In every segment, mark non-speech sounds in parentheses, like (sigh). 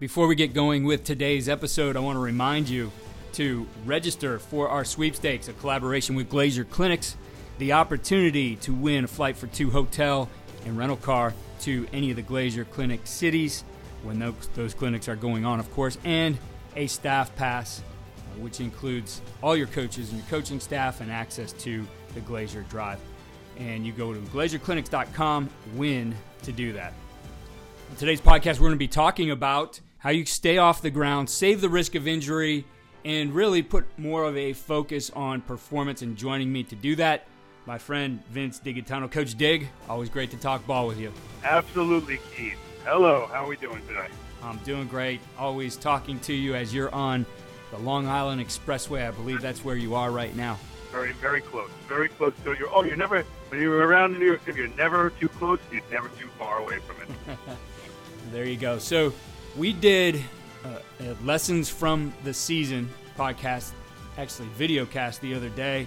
Before we get going with today's episode, I want to remind you to register for our sweepstakes, a collaboration with Glazier Clinics, the opportunity to win a flight for two hotel and rental car to any of the Glazier Clinic cities when those, those clinics are going on, of course, and a staff pass, uh, which includes all your coaches and your coaching staff and access to the Glazier Drive. And you go to glazierclinics.com, win to do that. In today's podcast, we're going to be talking about how you stay off the ground, save the risk of injury, and really put more of a focus on performance. And joining me to do that, my friend Vince Digitano. Coach Dig, always great to talk ball with you. Absolutely, Keith. Hello, how are we doing today? I'm doing great. Always talking to you as you're on the Long Island Expressway. I believe that's where you are right now. Very, very close. Very close to you. Oh, you're never, when you're around New York City, you're never too close, you're never too far away from it. (laughs) there you go. So we did uh, Lessons from the Season podcast, actually video cast the other day.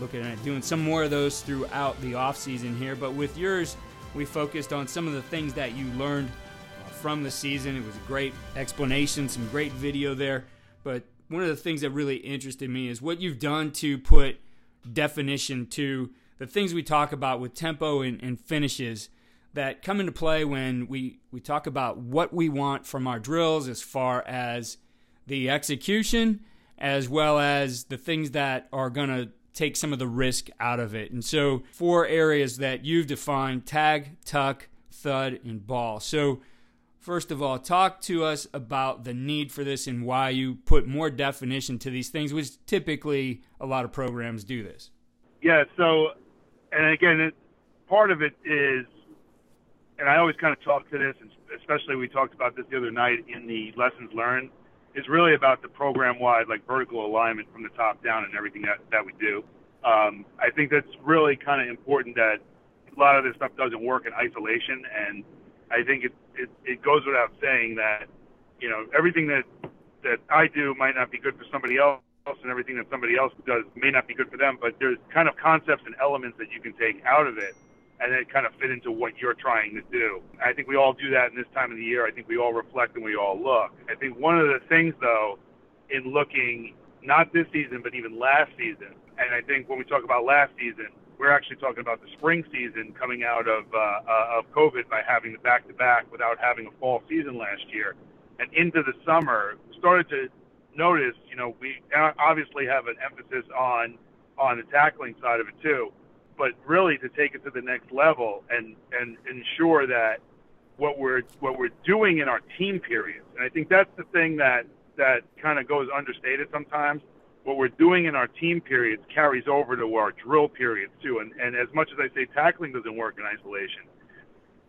Looking at doing some more of those throughout the off season here. But with yours, we focused on some of the things that you learned uh, from the season. It was a great explanation, some great video there. But one of the things that really interested me is what you've done to put definition to the things we talk about with tempo and, and finishes that come into play when we, we talk about what we want from our drills as far as the execution as well as the things that are going to take some of the risk out of it. And so, four areas that you've defined tag, tuck, thud, and ball. So, first of all, talk to us about the need for this and why you put more definition to these things, which typically a lot of programs do this. Yeah, so, and again, it, part of it is, and I always kind of talk to this, and especially we talked about this the other night in the lessons learned is really about the program wide, like vertical alignment from the top down and everything that, that we do. Um, I think that's really kind of important that a lot of this stuff doesn't work in isolation. And I think it, it, it goes without saying that, you know, everything that, that I do might not be good for somebody else and everything that somebody else does may not be good for them, but there's kind of concepts and elements that you can take out of it and then kind of fit into what you're trying to do. I think we all do that in this time of the year. I think we all reflect and we all look. I think one of the things, though, in looking not this season, but even last season, and I think when we talk about last season, we're actually talking about the spring season coming out of uh, uh, of COVID by having the back to back without having a fall season last year, and into the summer started to notice. You know, we obviously have an emphasis on on the tackling side of it too but really to take it to the next level and and ensure that what we're what we're doing in our team periods, and I think that's the thing that that kind of goes understated sometimes. What we're doing in our team periods carries over to our drill periods too. And and as much as I say tackling doesn't work in isolation,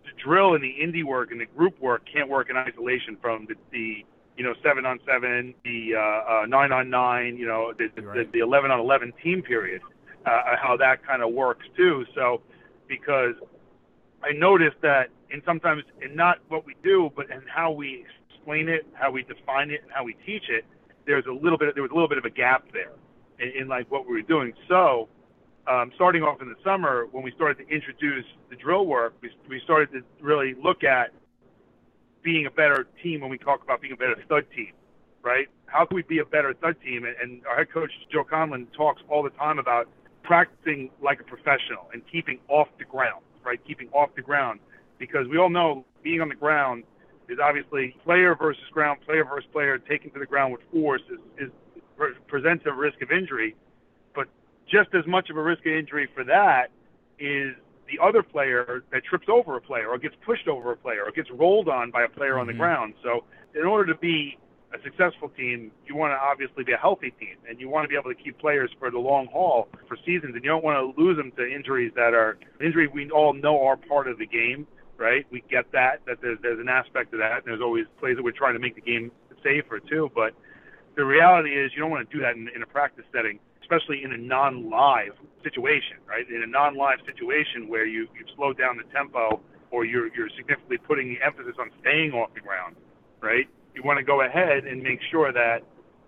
the drill and the indie work and the group work can't work in isolation from the, the you know seven on seven, the uh, uh, nine on nine, you know the, right. the, the eleven on eleven team period uh, how that kind of works too. So, because I noticed that in sometimes in not what we do, but in how we explain it, how we define it, and how we teach it, there's a little bit there was a little bit of a gap there in, in like what we were doing. So, um, starting off in the summer, when we started to introduce the drill work, we, we started to really look at being a better team when we talk about being a better thud team, right? How can we be a better thud team? And, and our head coach Joe Conlon talks all the time about practicing like a professional and keeping off the ground, right? Keeping off the ground because we all know being on the ground is obviously player versus ground, player versus player taken to the ground with force is, is presents a risk of injury. But just as much of a risk of injury for that is the other player that trips over a player or gets pushed over a player or gets rolled on by a player mm-hmm. on the mm-hmm. ground. So in order to be a successful team, you want to obviously be a healthy team, and you want to be able to keep players for the long haul for seasons, and you don't want to lose them to injuries that are injuries we all know are part of the game, right? We get that that there's there's an aspect of that, and there's always plays that we're trying to make the game safer too. But the reality is, you don't want to do that in, in a practice setting, especially in a non-live situation, right? In a non-live situation where you you've slowed down the tempo or you're you're significantly putting the emphasis on staying off the ground, right? You want to go ahead and make sure that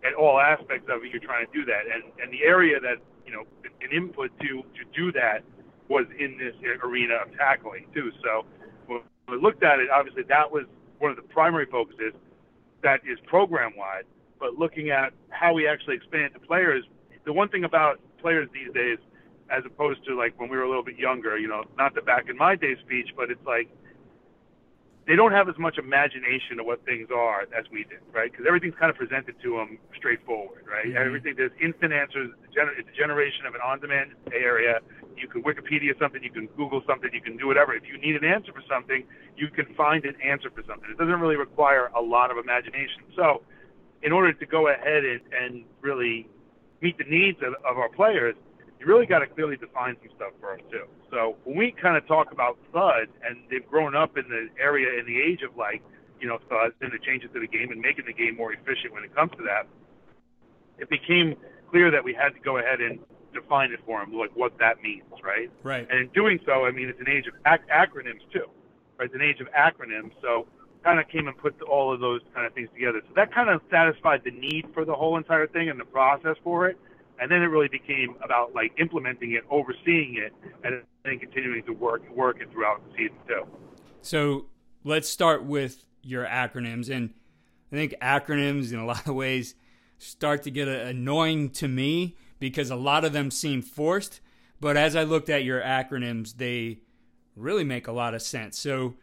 at all aspects of it you're trying to do that. And and the area that you know an input to to do that was in this arena of tackling too. So when we looked at it, obviously that was one of the primary focuses. that is program wide, but looking at how we actually expand to players. The one thing about players these days, as opposed to like when we were a little bit younger, you know, not the back in my day speech, but it's like they don't have as much imagination of what things are as we did, right? Because everything's kind of presented to them straightforward, right? Mm-hmm. Everything there's instant answers. It's a generation of an on-demand area. You can Wikipedia something, you can Google something, you can do whatever. If you need an answer for something, you can find an answer for something. It doesn't really require a lot of imagination. So, in order to go ahead and, and really meet the needs of, of our players, you really got to clearly define some stuff for us too. So when we kind of talk about thud, and they've grown up in the area in the age of like, you know, thud and the changes to the game and making the game more efficient when it comes to that, it became clear that we had to go ahead and define it for them, like what that means, right? Right. And in doing so, I mean, it's an age of ac- acronyms too, right? It's an age of acronyms. So kind of came and put all of those kind of things together. So that kind of satisfied the need for the whole entire thing and the process for it and then it really became about like implementing it, overseeing it, and then continuing to work work it throughout the season too. So let's start with your acronyms, and I think acronyms in a (laughs) lot of ways start to get annoying to me because a lot of them seem forced. But as I looked at your acronyms, they really make a lot of sense. So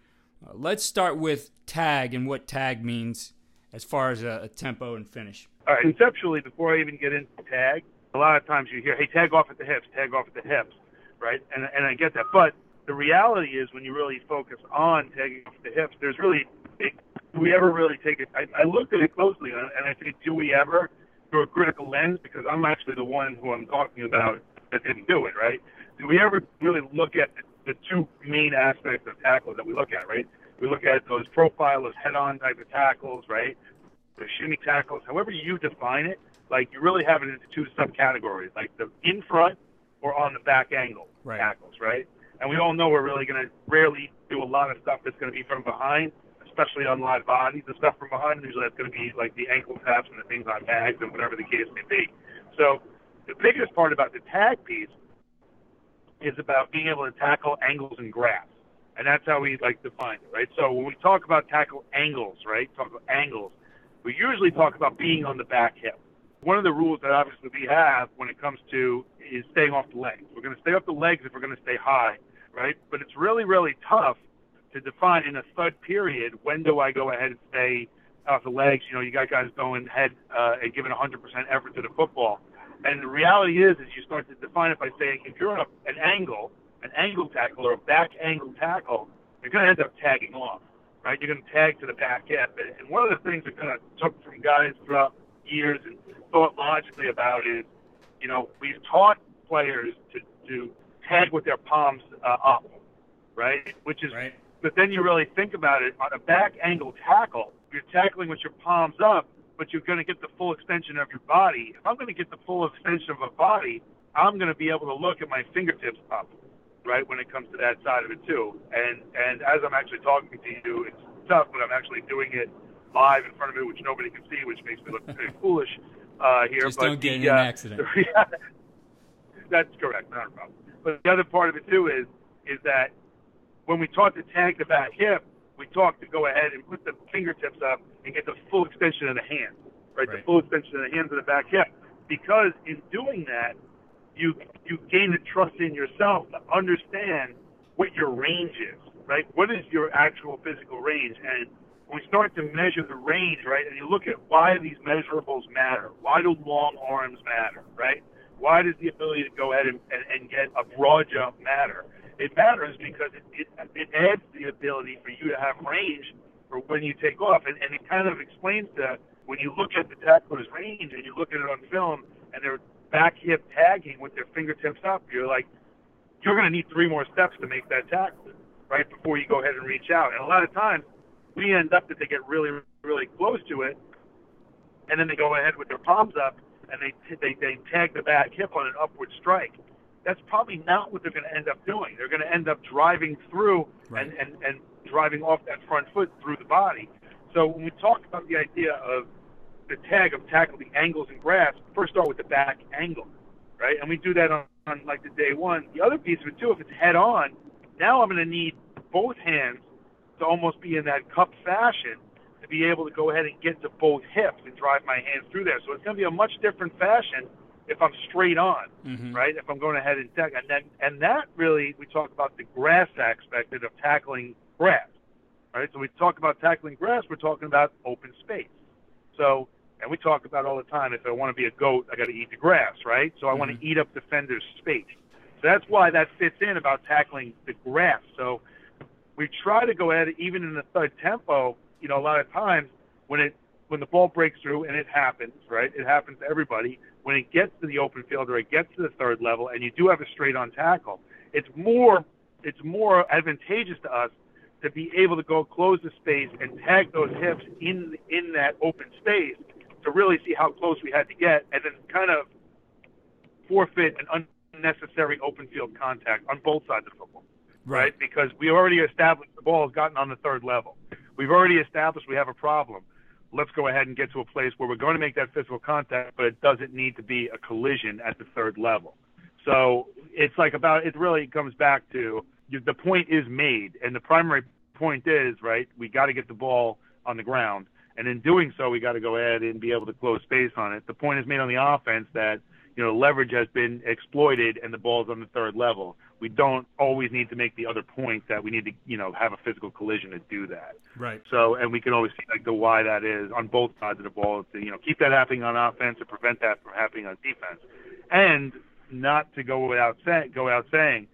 uh, let's start with tag and what tag means as far as a, a tempo and finish. All right, conceptually, before I even get into tag, a lot of times you hear, hey, tag off at the hips, tag off at the hips, right? And, and I get that. But the reality is when you really focus on tagging off the hips, there's really, do we ever really take it? I, I looked at it closely and I think, do we ever through a critical lens? Because I'm actually the one who I'm talking about that didn't do it, right? Do we ever really look at the two main aspects of tackles that we look at, right? We look at those profile, those head-on type of tackles, right? The shimmy tackles, however you define it, like you really have it into two subcategories, like the in front or on the back angle right. tackles, right? And we all know we're really going to rarely do a lot of stuff that's going to be from behind, especially on live bodies. and stuff from behind usually that's going to be like the ankle taps and the things on tags and whatever the case may be. So the biggest part about the tag piece is about being able to tackle angles and grabs. And that's how we like define it, right? So when we talk about tackle angles, right? Talk about angles, we usually talk about being on the back hip one of the rules that obviously we have when it comes to is staying off the legs. We're going to stay off the legs if we're going to stay high, right? But it's really, really tough to define in a thud period when do I go ahead and stay off the legs. You know, you got guys going head uh, and giving 100% effort to the football. And the reality is, is you start to define it by saying if you're on a, an angle, an angle tackle or a back angle tackle, you're going to end up tagging off, right? You're going to tag to the back hip. And one of the things that kind of took from guys throughout years and thought logically about is, you know, we've taught players to, to tag with their palms uh, up, right? Which is, right. but then you really think about it on a back angle tackle, you're tackling with your palms up, but you're going to get the full extension of your body. If I'm going to get the full extension of a body, I'm going to be able to look at my fingertips up, right? When it comes to that side of it too. And and as I'm actually talking to you, it's tough, but I'm actually doing it live in front of me, which nobody can see, which makes me look pretty (laughs) foolish uh, here. Just but don't get the, in an uh, accident. (laughs) that's correct, not a problem. But the other part of it too is is that when we talk to tag the back hip, we talk to go ahead and put the fingertips up and get the full extension of the hand, right? right. The full extension of the hands of the back hip. Because in doing that, you you gain the trust in yourself to understand what your range is, right? What is your actual physical range? And we start to measure the range, right, and you look at why these measurables matter. Why do long arms matter, right? Why does the ability to go ahead and, and, and get a broad jump matter? It matters because it, it, it adds the ability for you to have range for when you take off. And, and it kind of explains that when you look at the tackler's range and you look at it on film and they're back hip tagging with their fingertips up, you're like, you're going to need three more steps to make that tackle, right, before you go ahead and reach out. And a lot of times, we end up that they get really, really close to it, and then they go ahead with their palms up and they they they tag the back hip on an upward strike. That's probably not what they're going to end up doing. They're going to end up driving through right. and, and and driving off that front foot through the body. So when we talk about the idea of the tag of tackling angles and grabs, first start with the back angle, right? And we do that on, on like the day one. The other piece of it too, if it's head on, now I'm going to need both hands to almost be in that cup fashion to be able to go ahead and get to both hips and drive my hands through there. So it's going to be a much different fashion if I'm straight on, Mhm. right? If I'm going ahead and tech, and then and that really we talk about the grass aspect of tackling grass, right? So we talk about tackling grass, we're talking about open space. So and we talk about all the time if I want to be a goat, I got to eat the grass, right? So I want Mhm. to eat up defenders' space. So that's why that fits in about tackling the grass. So we try to go at it even in the thud tempo. You know, a lot of times when it when the ball breaks through and it happens, right? It happens to everybody. When it gets to the open field or it gets to the third level, and you do have a straight on tackle, it's more it's more advantageous to us to be able to go close the space and tag those hips in in that open space to really see how close we had to get, and then kind of forfeit an unnecessary open field contact on both sides of the football right? Because we already established the ball has gotten on the third level. We've already established we have a problem. Let's go ahead and get to a place where we're going to make that physical contact, but it doesn't need to be a collision at the third level. So it's like about it really comes back to the point is made, and the primary point is right. We got to get the ball on the ground, and in doing so, we got to go ahead and be able to close space on it. The point is made on the offense that you know leverage has been exploited, and the ball's on the third level. We don't always need to make the other point that we need to you know have a physical collision to do that. Right. So, and we can always see like the why that is on both sides of the ball to you know keep that happening on offense and prevent that from happening on defense, and not to go without saying go without saying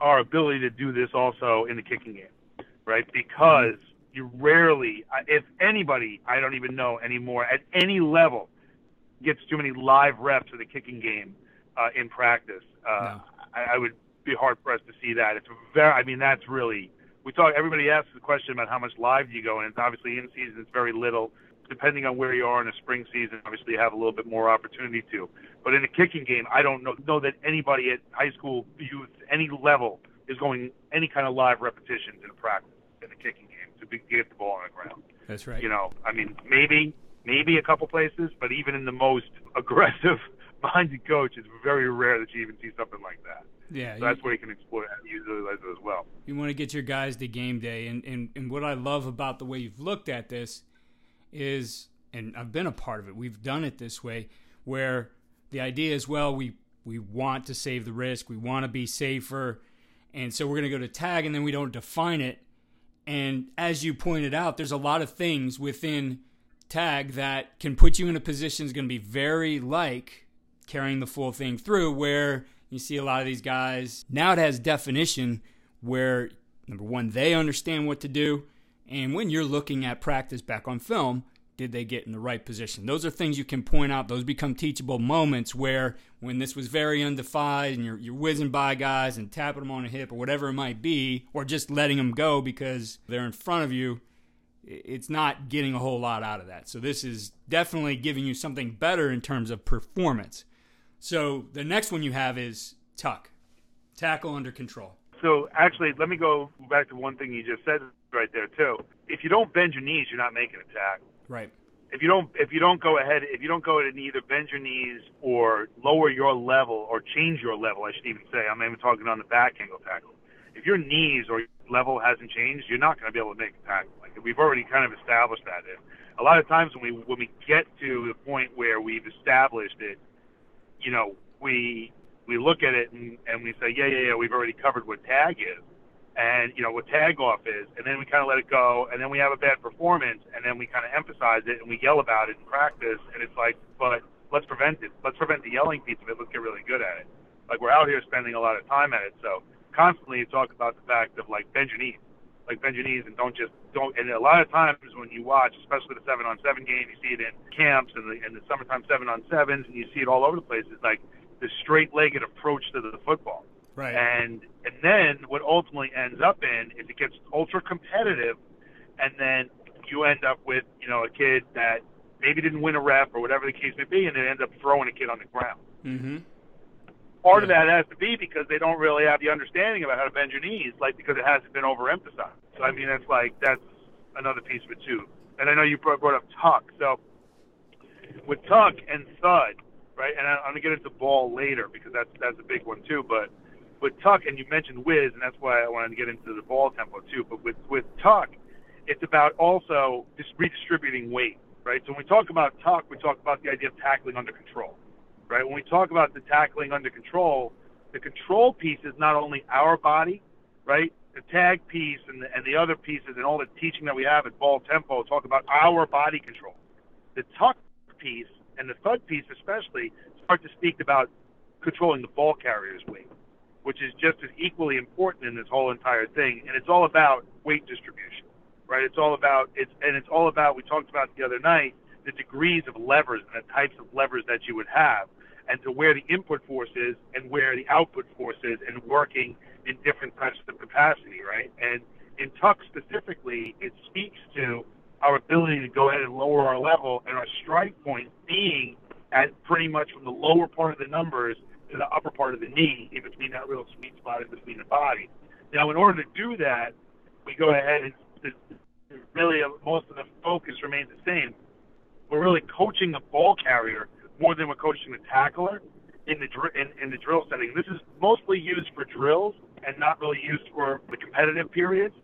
our ability to do this also in the kicking game, right? Because you rarely, if anybody, I don't even know anymore at any level gets too many live reps of the kicking game uh, in practice. Uh, No. I, I would be hard pressed to see that. It's very, I mean, that's really we talk. Everybody asks the question about how much live do you go in. It's obviously in season. It's very little. Depending on where you are in the spring season, obviously you have a little bit more opportunity to. But in the kicking game, I don't know know that anybody at high school youth any level is going any kind of live repetitions in a practice in the kicking game to, be, to get the ball on the ground. That's right. You know, I mean, maybe maybe a couple places, but even in the most (laughs) aggressive (laughs) minded coach, it's very rare that you even see something like that. yeah. So you- that's where you can exploit utilize it as well. You want to get your guys to game day. And, and, and what I love about the way you've looked at this is, and I've been a part of it, we've done it this way, where the idea is, well, we, we want to save the risk, we want to be safer. And so we're going to go to tag and then we don't define it. And as you pointed out, there's a lot of things within tag that can put you in a position is going to be very like carrying the full thing through where you see a lot of these guys now it has definition where number one they understand what to do and when you're looking at practice back on film did they get in the right position? Those are things you can point out. Those become teachable moments where when this was very undefined and you're, you're whizzing by guys and tapping them on the hip or whatever it might be or just letting them go because they're in front of you it's not getting a whole lot out of that. So this is definitely giving you something better in terms of performance. So the next one you have is tuck, tackle under control. So actually, let me go back to one thing you just said right there too. If you don't bend your knees, you're not making a tackle. Right. If you don't, if you don't go ahead, if you don't go ahead and either bend your knees or lower your level or change your level, I should even say. I'm even talking on the back angle tackle. If your knees or level hasn't changed, you're not going to be able to make a tackle. Like we've already kind of established that. And a lot of times when we when we get to the point where we've established it, you know, we we look at it and, and we say, yeah, yeah, yeah, we've already covered what tag is, and you know what tag off is, and then we kind of let it go, and then we have a bad performance, and then we kind of emphasize it and we yell about it in practice, and it's like, but let's prevent it. Let's prevent the yelling piece of it. Let's get really good at it. Like we're out here spending a lot of time at it, so constantly talk about the fact of like knees, like knees, and don't just don't. And a lot of times when you watch, especially the seven on seven game, you see it in camps and the, and the summertime seven on sevens, and you see it all over the place. It's like the straight-legged approach to the football. Right. And and then what ultimately ends up in is it gets ultra competitive, and then you end up with you know a kid that maybe didn't win a rep or whatever the case may be, and it ends up throwing a kid on the ground. mm-hmm. Part of that has to be because they don't really have the understanding about how to bend your knees, like because it hasn't been overemphasized. So I mean, that's like that's another piece of it too. And I know you brought brought up tuck, so with tuck and thud, right? And I, I'm gonna get into ball later because that's that's a big one too. But with tuck, and you mentioned whiz, and that's why I wanted to get into the ball tempo too. But with with tuck, it's about also just redistributing weight, right? So when we talk about tuck, we talk about the idea of tackling under control, right? When we talk about the tackling under control, the control piece is not only our body, right? The tag piece and the, and the other pieces and all the teaching that we have at ball tempo talk about our body control. The tuck piece and the thud piece especially start to speak about controlling the ball carrier's weight, which is just as equally important in this whole entire thing. And it's all about weight distribution, right? It's all about it's and it's all about we talked about the other night the degrees of levers and the types of levers that you would have and to where the input force is and where the output force is and working in different types of capacity, right? And in tuck specifically, it speaks to our ability to go ahead and lower our level and our strike point being at pretty much from the lower part of the numbers to the upper part of the knee in between that real sweet spot in between the body. Now, in order to do that, we go ahead and really uh, most of the focus remains the same. We're really coaching the ball carrier more than we're coaching the tackler in the dr- in, in the drill setting. This is mostly used for drills and not really used for the competitive periods.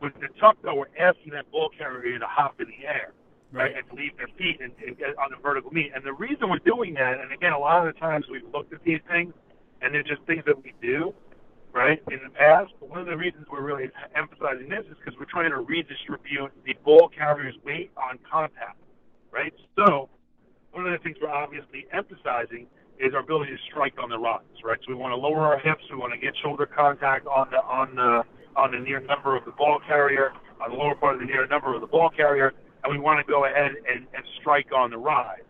With the tuck, though, we're asking that ball carrier to hop in the air, right, right and leave their feet and, and get on the vertical knee. And the reason we're doing that, and again, a lot of the times we've looked at these things, and they're just things that we do, right, in the past. But one of the reasons we're really emphasizing this is because we're trying to redistribute the ball carrier's weight on contact, right? So one of the things we're obviously emphasizing is our ability to strike on the rods, right? So we want to lower our hips, we want to get shoulder contact on the on the on the near number of the ball carrier, on the lower part of the near number of the ball carrier, and we want to go ahead and, and strike on the ride.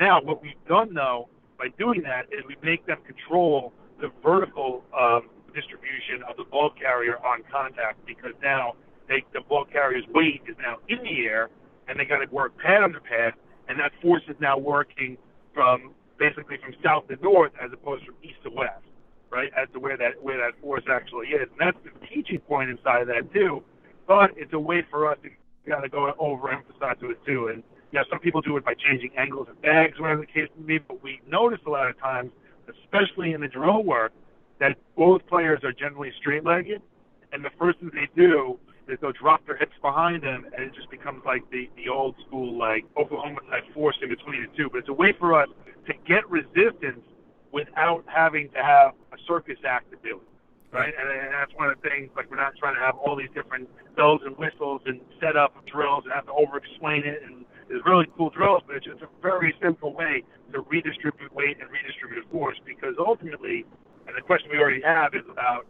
Now, what we've done though by doing that is we make them control the vertical um, distribution of the ball carrier on contact because now they, the ball carrier's weight is now in the air and they got to work pad under pad and that force is now working from basically from south to north as opposed from east to west, right? As to where that where that force actually is, and that's the teaching point inside of that too. But it's a way for us to kind of go overemphasize to it too. And yeah, some people do it by changing angles of bags, whatever the case may be. But we notice a lot of times, especially in the drill work, that both players are generally straight-legged, and the first thing they do is they'll drop their hips behind them, and it just becomes like the the old school like Oklahoma type force in between the two. But it's a way for us to get resistance without having to have a circus act to do it. Right, and, and that's one of the things. Like we're not trying to have all these different bells and whistles and set up drills and have to over-explain it. And it's really cool drills, but it's just a very simple way to redistribute weight and redistribute force. Because ultimately, and the question we already have is about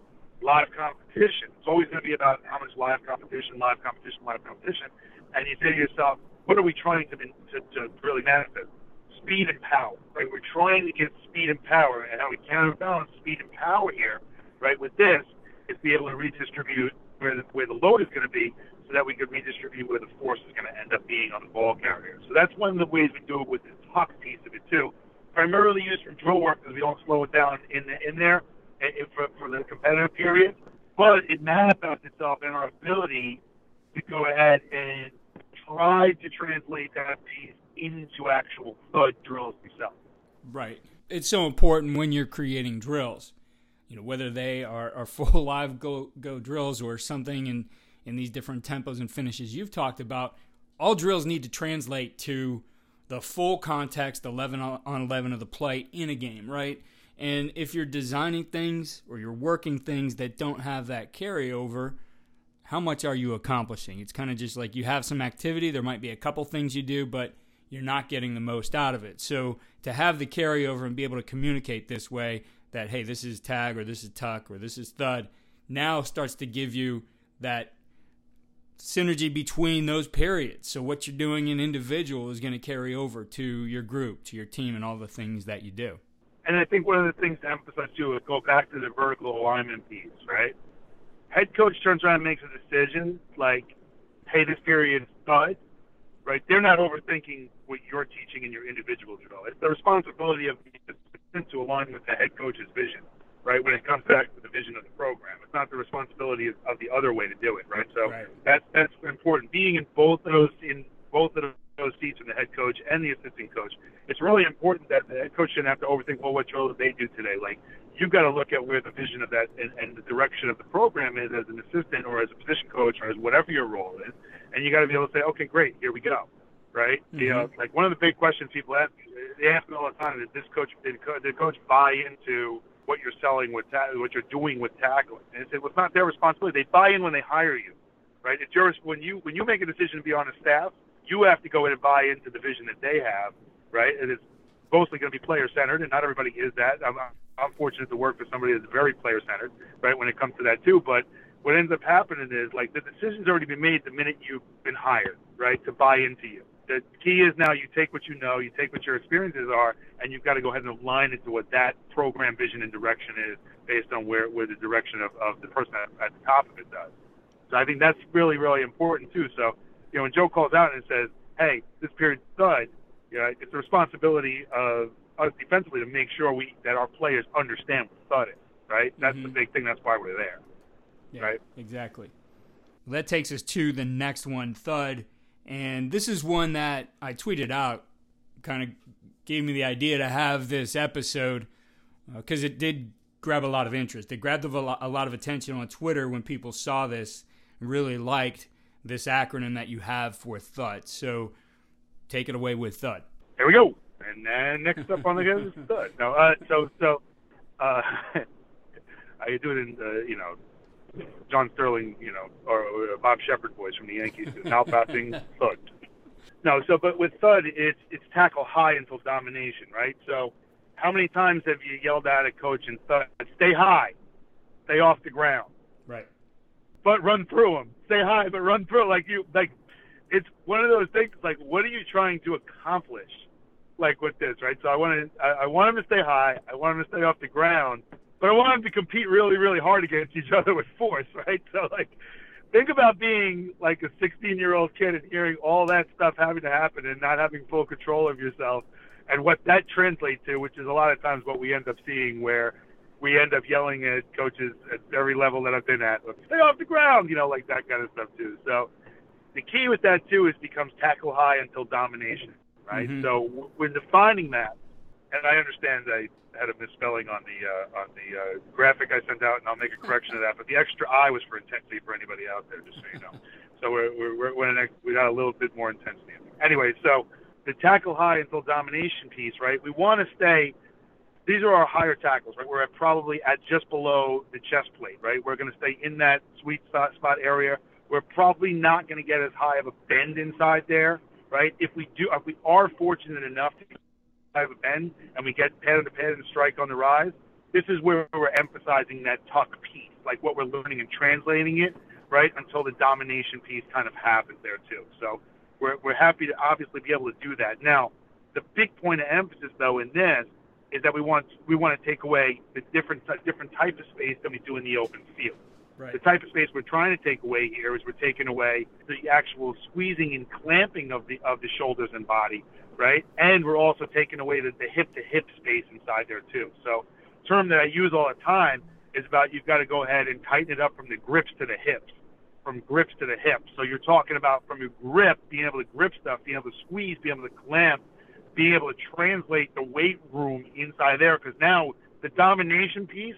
live competition. It's always going to be about how much live competition, live competition, live competition. And you say to yourself, what are we trying to, to, to really manifest? Speed and power, right? We're trying to get speed and power, and how we counterbalance speed and power here, right? With this, is be able to redistribute where the, where the load is going to be, so that we can redistribute where the force is going to end up being on the ball carrier. So that's one of the ways we do it with the tuck piece of it too. Primarily used for drill work because we don't slow it down in the, in there Eh, eh, for, for the competitive period, but it manifests itself in our ability to go ahead and try to translate that piece into actual thud drills themselves. Right. It's so important when you're creating drills, you know, whether they are, are (laughs) full live go go drills or something in in these different tempos and finishes you've talked about. All drills need to translate to the full context, 11 on 11 of the play in a game, right? And if you're designing things or you're working things that don't have that carryover, how much are you accomplishing? It's kind of just like you have some activity, there might be a couple things you do, but you're not getting the most out of it. So to have the carryover and be able to communicate this way that, hey, this is tag or this is tuck or this is thud, now starts to give you that synergy between those periods. So what you're doing in individual is going to carry over to your group, to your team, and all the things that you do. And I think one of the things to emphasize too is go back to the vertical alignment piece, right? Head coach turns around and makes a decision like, hey, this period is thud, right? They're not overthinking what you're teaching in your individual drill. It's the responsibility of the assistant to align with the head coach's vision, right? When it comes back to the vision of the program, it's not the responsibility of, of the other way to do it, right? So right. that's that's important. Being in both those in both of those seats from the head coach and the assistant coach. It's really important that the head coach shouldn't have to overthink, well, what drill did they do today? Like, you've got to look at where the vision of that and, and the direction of the program is as an assistant or as a position coach or as whatever your role is, and you got to be able to say, okay, great, here we go, right? Mm-hmm. You know, like one of the big questions people ask, they ask me all the time, did this coach, did, did coach buy into what you're selling with ta- what you're doing with tackling? And I said, well, it's not their responsibility. They buy in when they hire you, right? It's yours when you when you make a decision to be on a staff. You have to go in and buy into the vision that they have, right? And it's mostly going to be player centered, and not everybody is that. I'm, I'm fortunate to work for somebody that's very player centered, right? When it comes to that too, but what ends up happening is like the decision's already been made the minute you've been hired, right, to buy into you. The key is now you take what you know, you take what your experiences are, and you've got to go ahead and align it to what that program vision and direction is based on where, where the direction of, of the person at, at the top of it does. So I think that's really, really important too. So, you know, when Joe calls out and says, hey, this period done, you know, it's the responsibility of us defensively to make sure we that our players understand what thud is, right? That's mm-hmm. the big thing. That's why we're there. Yeah, right. Exactly. Well, that takes us to the next one, thud, and this is one that I tweeted out. Kind of gave me the idea to have this episode because uh, it did grab a lot of interest. It grabbed a lot of attention on Twitter when people saw this and really liked this acronym that you have for thud. So take it away with thud. Here we go. And then next up on the list is (laughs) thud. No, uh, so so uh, (laughs) I do it in uh, you know John Sterling, you know, or, or Bob Sheppard voice from the Yankees, now passing (laughs) thud. No, so but with thud, it's it's tackle high until domination, right? So, how many times have you yelled at a coach and thud, stay high, stay off the ground, right? But run through them. Stay high, but run through. Like you, like it's one of those things. Like, what are you trying to accomplish? Like with this, right? So I want to, I, I want him to stay high. I want him to stay off the ground but I want them to compete really, really hard against each other with force, (laughs) right? So like, think about being like a 16 year old kid and hearing all that stuff having to happen and not having full control of yourself, and what that translates to, which is a lot of times what we end up seeing, where we end up yelling at coaches at every level that I've been at, stay off the ground, you know, like that kind of stuff too. So the key with that too is becomes tackle high until domination, right? Mm-hmm. So we're defining that, and I understand I had a misspelling on the uh, on the uh, graphic I sent out, and I'll make a correction of that. But the extra I was for intensity for anybody out there, just so you know. So we're we're, we're an, we got a little bit more intensity. Anyway, so the tackle high until domination piece, right? We want to stay. These are our higher tackles, right? We're at probably at just below the chest plate, right? We're going to stay in that sweet spot, spot area. We're probably not going to get as high of a bend inside there, right? If we do, if we are fortunate enough to have a bend and we get pad to pad and strike on the rise, this is where we're emphasizing that tuck piece, like what we're learning and translating it, right, until the domination piece kind of happens there too. So we're, we're happy to obviously be able to do that. Now, the big point of emphasis though in this is that we want we want to take away the different different type of space than we do in the open field. Right. The type of space we're trying to take away here is we're taking away the actual squeezing and clamping of the of the shoulders and body, right? And we're also taking away the, the hip to hip space inside there too. So, term that I use all the time is about you've got to go ahead and tighten it up from the grips to the hips, from grips to the hips. So you're talking about from your grip, being able to grip stuff, being able to squeeze, being able to clamp, being able to translate the weight room inside there. Because now the domination piece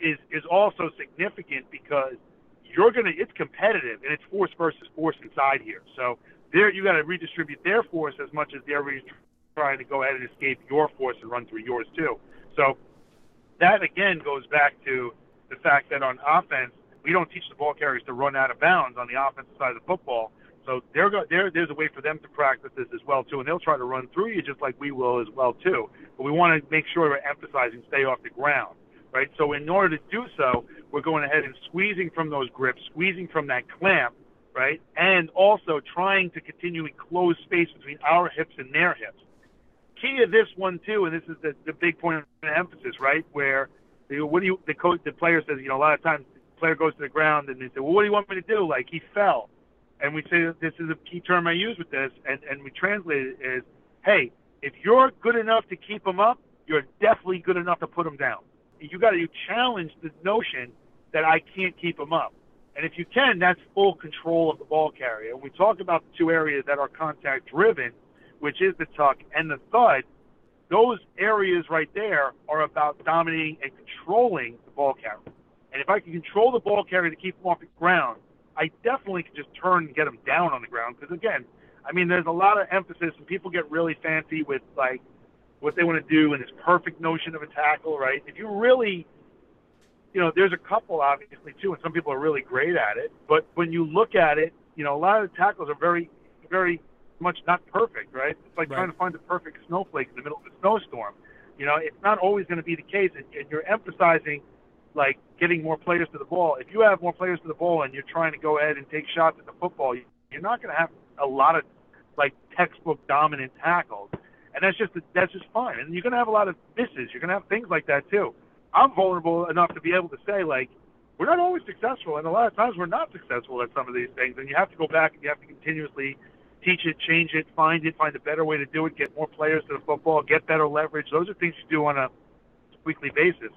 is is also significant because you're gonna it's competitive and it's force versus force inside here. So there you got to redistribute their force as much as they're trying to go ahead and escape your force and run through yours too. So that again goes back to the fact that on offense we don't teach the ball carriers to run out of bounds on the offensive side of the football. So there, go, there, there's a way for them to practice this as well too, and they'll try to run through you just like we will as well too. But we want to make sure we're emphasizing stay off the ground right? So in order to do so, we're going ahead and squeezing from those grips, squeezing from that clamp, right? And also trying to continually close space between our hips and their hips. Key to this one too, and this is the, the big point of emphasis, right? Where the, what do you the coach the player says, you know, a lot of times the player goes to the ground and they say, Well what do you want me to do? Like he fell. And we say this is a key term I use with this and, and we translate it as, Hey, if you're good enough to keep them up, you're definitely good enough to put them down you got to challenge the notion that I can't keep them up. And if you can, that's full control of the ball carrier. We talk about the two areas that are contact driven, which is the tuck and the thud. Those areas right there are about dominating and controlling the ball carrier. And if I can control the ball carrier to keep them off the ground, I definitely can just turn and get them down on the ground because again, I mean, there's a lot of emphasis and people get really fancy with like what they want to do and this perfect notion of a tackle, right? If you really you know, there's a couple obviously too, and some people are really great at it. But when you look at it, you know, a lot of the tackles are very, very much not perfect, right? It's like right. trying to find the perfect snowflake in the middle of a snowstorm. You know, it's not always going to be the case, and, and you're emphasizing like getting more players to the ball. If you have more players to the ball and you're trying to go ahead and take shots at the football, you're not going to have a lot of like textbook dominant tackles, and that's just that's just fine. And you're going to have a lot of misses. You're going to have things like that too. I'm vulnerable enough to be able to say like we're not always successful, and a lot of times we're not successful at some of these things, and you have to go back and you have to continuously teach it, change it, find it, find a better way to do it, get more players to the football, get better leverage. Those are things you do on a weekly basis,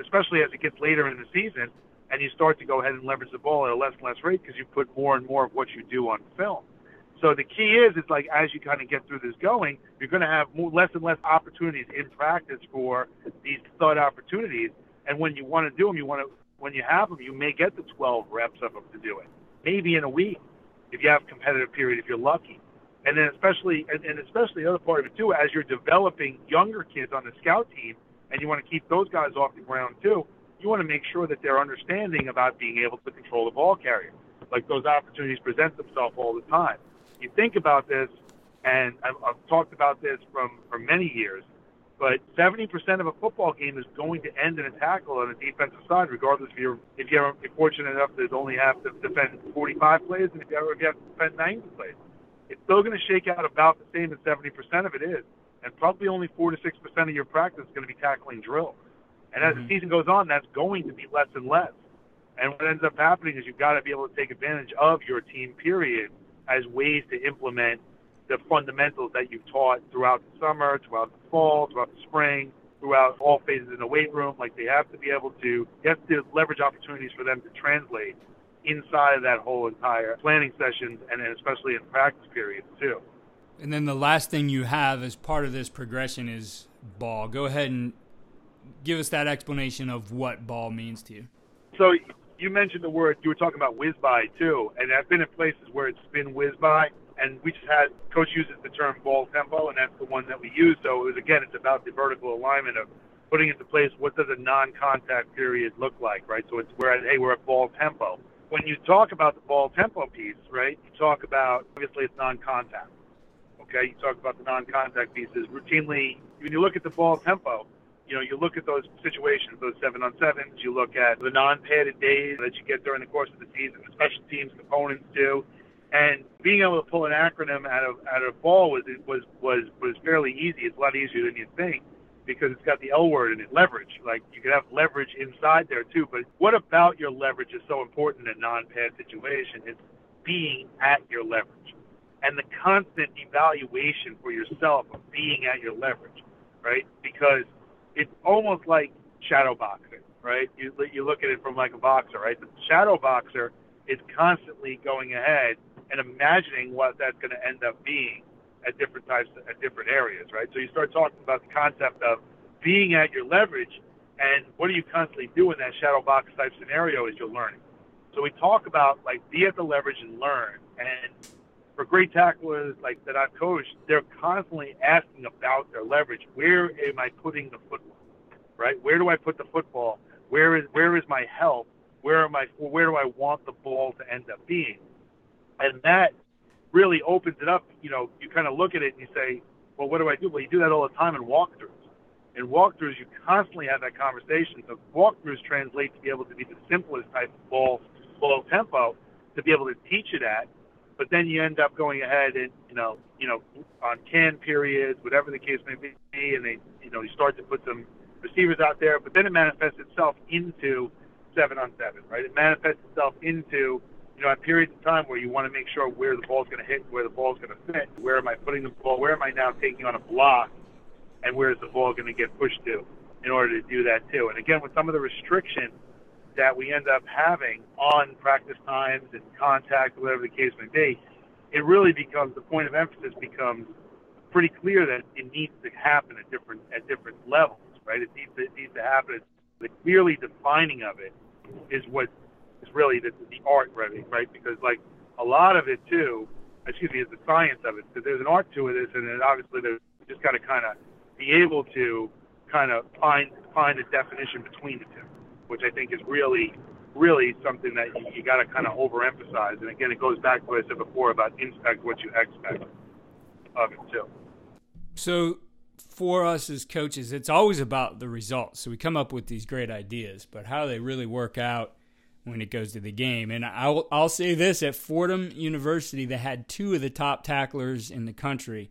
especially as it gets later in the season and you start to go ahead and leverage the ball at a less and less rate because you put more and more of what you do on film. So the key is, it's like as you kind of get through this going, you're going to have more, less and less opportunities in practice for these thud opportunities. And when you want to do them, you want to, when you have them, you may get the 12 reps of them to do it. Maybe in a week, if you have competitive period, if you're lucky. And then especially, and, and especially the other part of it too, as you're developing younger kids on the scout team, and you want to keep those guys off the ground too, you want to make sure that they're understanding about being able to control the ball carrier. Like those opportunities present themselves all the time you think about this, and I've, I've talked about this from for many years, but 70% of a football game is going to end in a tackle on the defensive side, regardless if you're if you're fortunate enough to only have to defend 45 plays, and if you, ever, if you have to defend 90 plays. It's still going to shake out about the same as 70% of it is, and probably only four to six percent of your practice is going to be tackling drill. And as mm-hmm. the season goes on, that's going to be less and less. And what ends up happening is you've got to be able to take advantage of your team period as ways to implement the fundamentals that you've taught throughout the summer, throughout the fall, throughout the spring, throughout all phases in the weight room. Like they have to be able to, you have to leverage opportunities for them to translate inside of that whole entire planning sessions and then especially in practice periods too. And then the last thing you have as part of this progression is ball. Go ahead and give us that explanation of what ball means to you. So you mentioned the word you were talking about whiz by too, and I've been in places where it's been whiz by, and we just had coach uses the term ball tempo, and that's the one that we use. So it was again, it's about the vertical alignment of putting into place what does a non-contact period look like, right? So it's we're at hey, we're at ball tempo. When you talk about the ball tempo piece, right? You talk about obviously it's non-contact. Okay, you talk about the non-contact pieces routinely. When you look at the ball tempo, you know, you look at those situations, those seven on sevens, you look at the non padded days that you get during the course of the season, the special teams components do. And being able to pull an acronym out of out of ball was was was was fairly easy. It's a lot easier than you think because it's got the L word in it, leverage. Like you could have leverage inside there too. But what about your leverage is so important in a non-pad situation? It's being at your leverage and the constant evaluation for yourself of being at your leverage, right? Because it's almost like shadow boxing, right? You you look at it from like a boxer, right? The shadow boxer is constantly going ahead and imagining what that's going to end up being at different types at different areas, right? So you start talking about the concept of being at your leverage, and what do you constantly do in that shadow box type scenario is you're learning. So we talk about like be at the leverage and learn, and for great tacklers like that I've coached, they're constantly asking about their leverage. Where am I putting the football? Right? Where do I put the football? Where is where is my help? Where am I? Where do I want the ball to end up being? And that really opens it up. You know, you kind of look at it and you say, well, what do I do? Well, you do that all the time in walkthroughs. In walkthroughs, you constantly have that conversation. So walkthroughs translate to be able to be the simplest type of ball, ball tempo, to be able to teach it at but then you end up going ahead and you know you know on can periods, whatever the case may be, and they you know you start to put some receivers out there, but then it manifests itself into seven on seven, right? It manifests itself into you know at periods of time where you want to make sure where the ball's going to hit, where the ball's going to fit, where am I putting the ball, where am I now taking on a block, and where is the ball going to get pushed to in order to do that too. And again, with some of the restrictions that we end up having on practice times and contact, whatever the case may be, it really becomes the point of emphasis becomes pretty clear that it needs to happen at different at different levels, right? It needs to, it needs to happen. The clearly defining of it is what is really the, the art, right? Right? Because like a lot of it too, excuse me, is the science of it. Because there's an art to it, and then obviously there's just got to kind of be able to kind of find find a definition between the two, which I think is really really something that you, you got to kind of overemphasize. And again, it goes back to what I said before about inspect what you expect of it too. So for us as coaches, it's always about the results. So we come up with these great ideas, but how they really work out when it goes to the game. And I'll, I'll say this at Fordham University, they had two of the top tacklers in the country.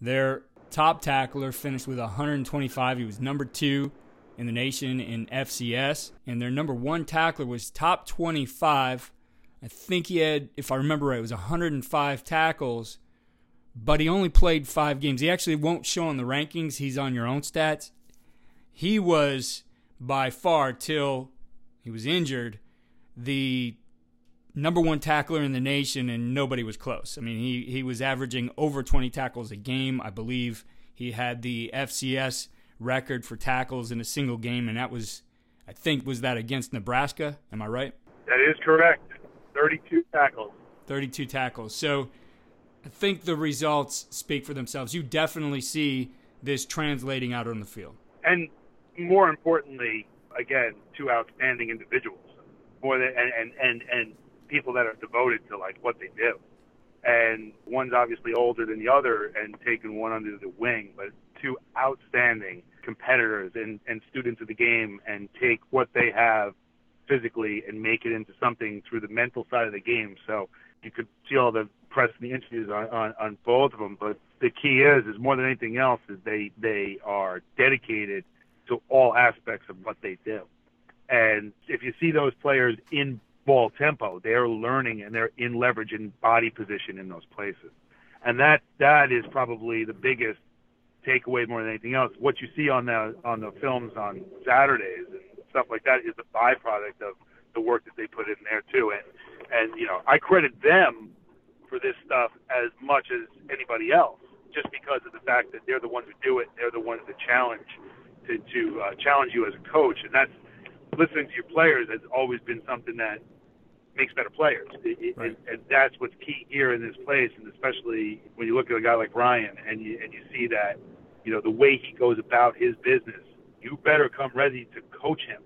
Their top tackler finished with 125. He was number two in the nation in FCS, and their number one tackler was top 25. I think he had, if I remember right, it was 105 tackles, but he only played five games. He actually won't show on the rankings. He's on your own stats. He was by far till he was injured the number one tackler in the nation, and nobody was close. I mean, he he was averaging over 20 tackles a game. I believe he had the FCS record for tackles in a single game, and that was, I think, was that against Nebraska? Am I right? That is correct. 32 tackles. 32 tackles. So I think the results speak for themselves. You definitely see this translating out on the field. And more importantly, again, two outstanding individuals, more than and and and, and people that are devoted to like what they do. And one's obviously older than the other and taking one under the wing, but two outstanding competitors and, and students of the game and take what they have physically and make it into something through the mental side of the game. So you could see all the press and the interviews on, on, on both of them. But the key is, is more than anything else, is they, they are dedicated to all aspects of what they do. And if you see those players in ball tempo, they're learning and they're in leverage and body position in those places. And that that is probably the biggest takeaway more than anything else. What you see on the on the films on Saturdays and stuff like that is a byproduct of the work that they put in there too. And and you know, I credit them for this stuff as much as anybody else, just because of the fact that they're the ones who do it. They're the ones that challenge to to uh, challenge you as a coach, and that's listening to your players has always been something that makes better players. It, right. and, and that's what's key here in this place, and especially when you look at a guy like Ryan and you and you see that you know, the way he goes about his business, you better come ready to coach him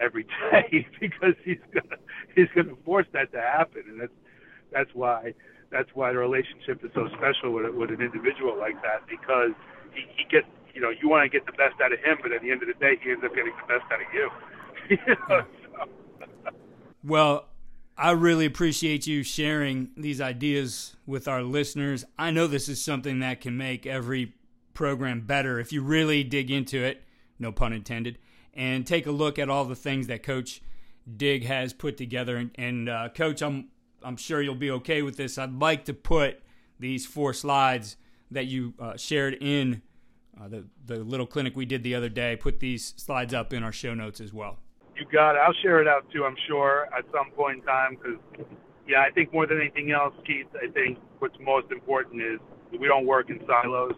every (laughs) day because he's gonna he's gonna force that to happen, and that's that's why that's why the relationship is so special with with an individual like that because he, he gets you know you want to get the best out of him, but at the end of the day, he ends up getting the best out of you. (laughs) you know, so. Well, I really appreciate you sharing these ideas with our listeners. I know this is something that can make every program better if you really dig into it, no pun intended, and take a look at all the things that Coach Dig has put together. And, and uh, Coach, I'm I'm sure you'll be okay with this. I'd like to put these four slides that you uh, shared in uh, the the little clinic we did the other day. Put these slides up in our show notes as well. You got it. I'll share it out too. I'm sure at some point in time because yeah, I think more than anything else, Keith. I think what's most important is we don't work in silos.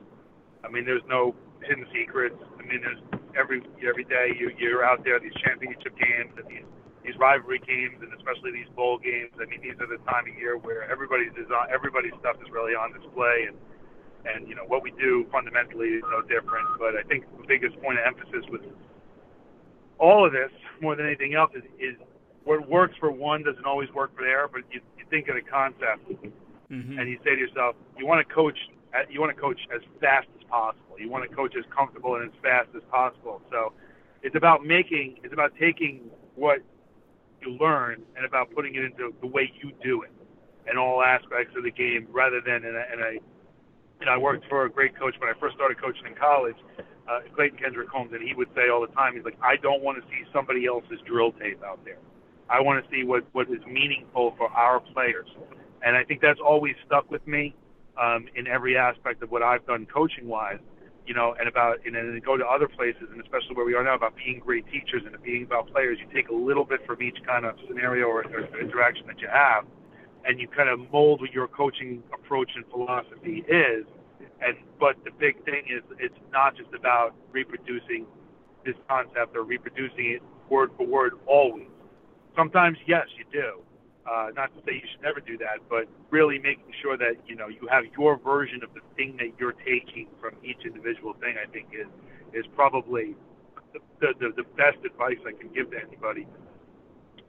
I mean, there's no hidden secrets. I mean, there's every every day you you're out there these championship games and these these rivalry games and especially these bowl games. I mean, these are the time of year where everybody's design, everybody's stuff is really on display and and you know what we do fundamentally is no different. But I think the biggest point of emphasis with all of this, more than anything else, is, is what works for one doesn't always work for the other. But you, you think of the concept, mm-hmm. and you say to yourself, you want to coach, you want to coach as fast as possible. You want to coach as comfortable and as fast as possible. So it's about making, it's about taking what you learn and about putting it into the way you do it in all aspects of the game rather than in a, in a you know, I worked for a great coach when I first started coaching in college, uh, Clayton Kendrick Holmes, and he would say all the time, he's like, I don't want to see somebody else's drill tape out there. I want to see what, what is meaningful for our players. And I think that's always stuck with me um, in every aspect of what I've done coaching wise, you know, and about and then go to other places, and especially where we are now about being great teachers and being about players. You take a little bit from each kind of scenario or, or interaction that you have, and you kind of mold what your coaching approach and philosophy is. And but the big thing is, it's not just about reproducing this concept or reproducing it word for word always. sometimes, yes, you do. Uh, not to say you should never do that, but really making sure that you know you have your version of the thing that you're taking from each individual thing. I think is is probably the, the, the best advice I can give to anybody,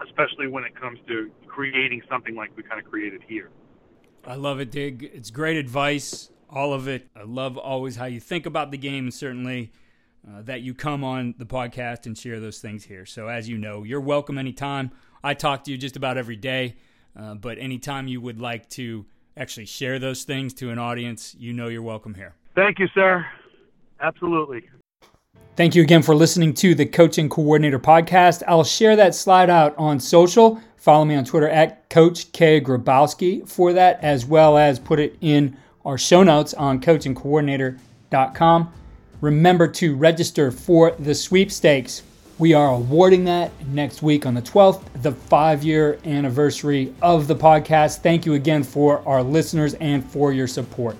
especially when it comes to creating something like we kind of created here. I love it, Dig. It's great advice, all of it. I love always how you think about the game, certainly uh, that you come on the podcast and share those things here. So, as you know, you're welcome anytime. I talk to you just about every day, uh, but anytime you would like to actually share those things to an audience, you know you're welcome here. Thank you, sir. Absolutely. Thank you again for listening to the Coaching Coordinator Podcast. I'll share that slide out on social. Follow me on Twitter at Coach K Grabowski for that, as well as put it in our show notes on coachingcoordinator.com. Remember to register for the sweepstakes. We are awarding that next week on the 12th, the five year anniversary of the podcast. Thank you again for our listeners and for your support.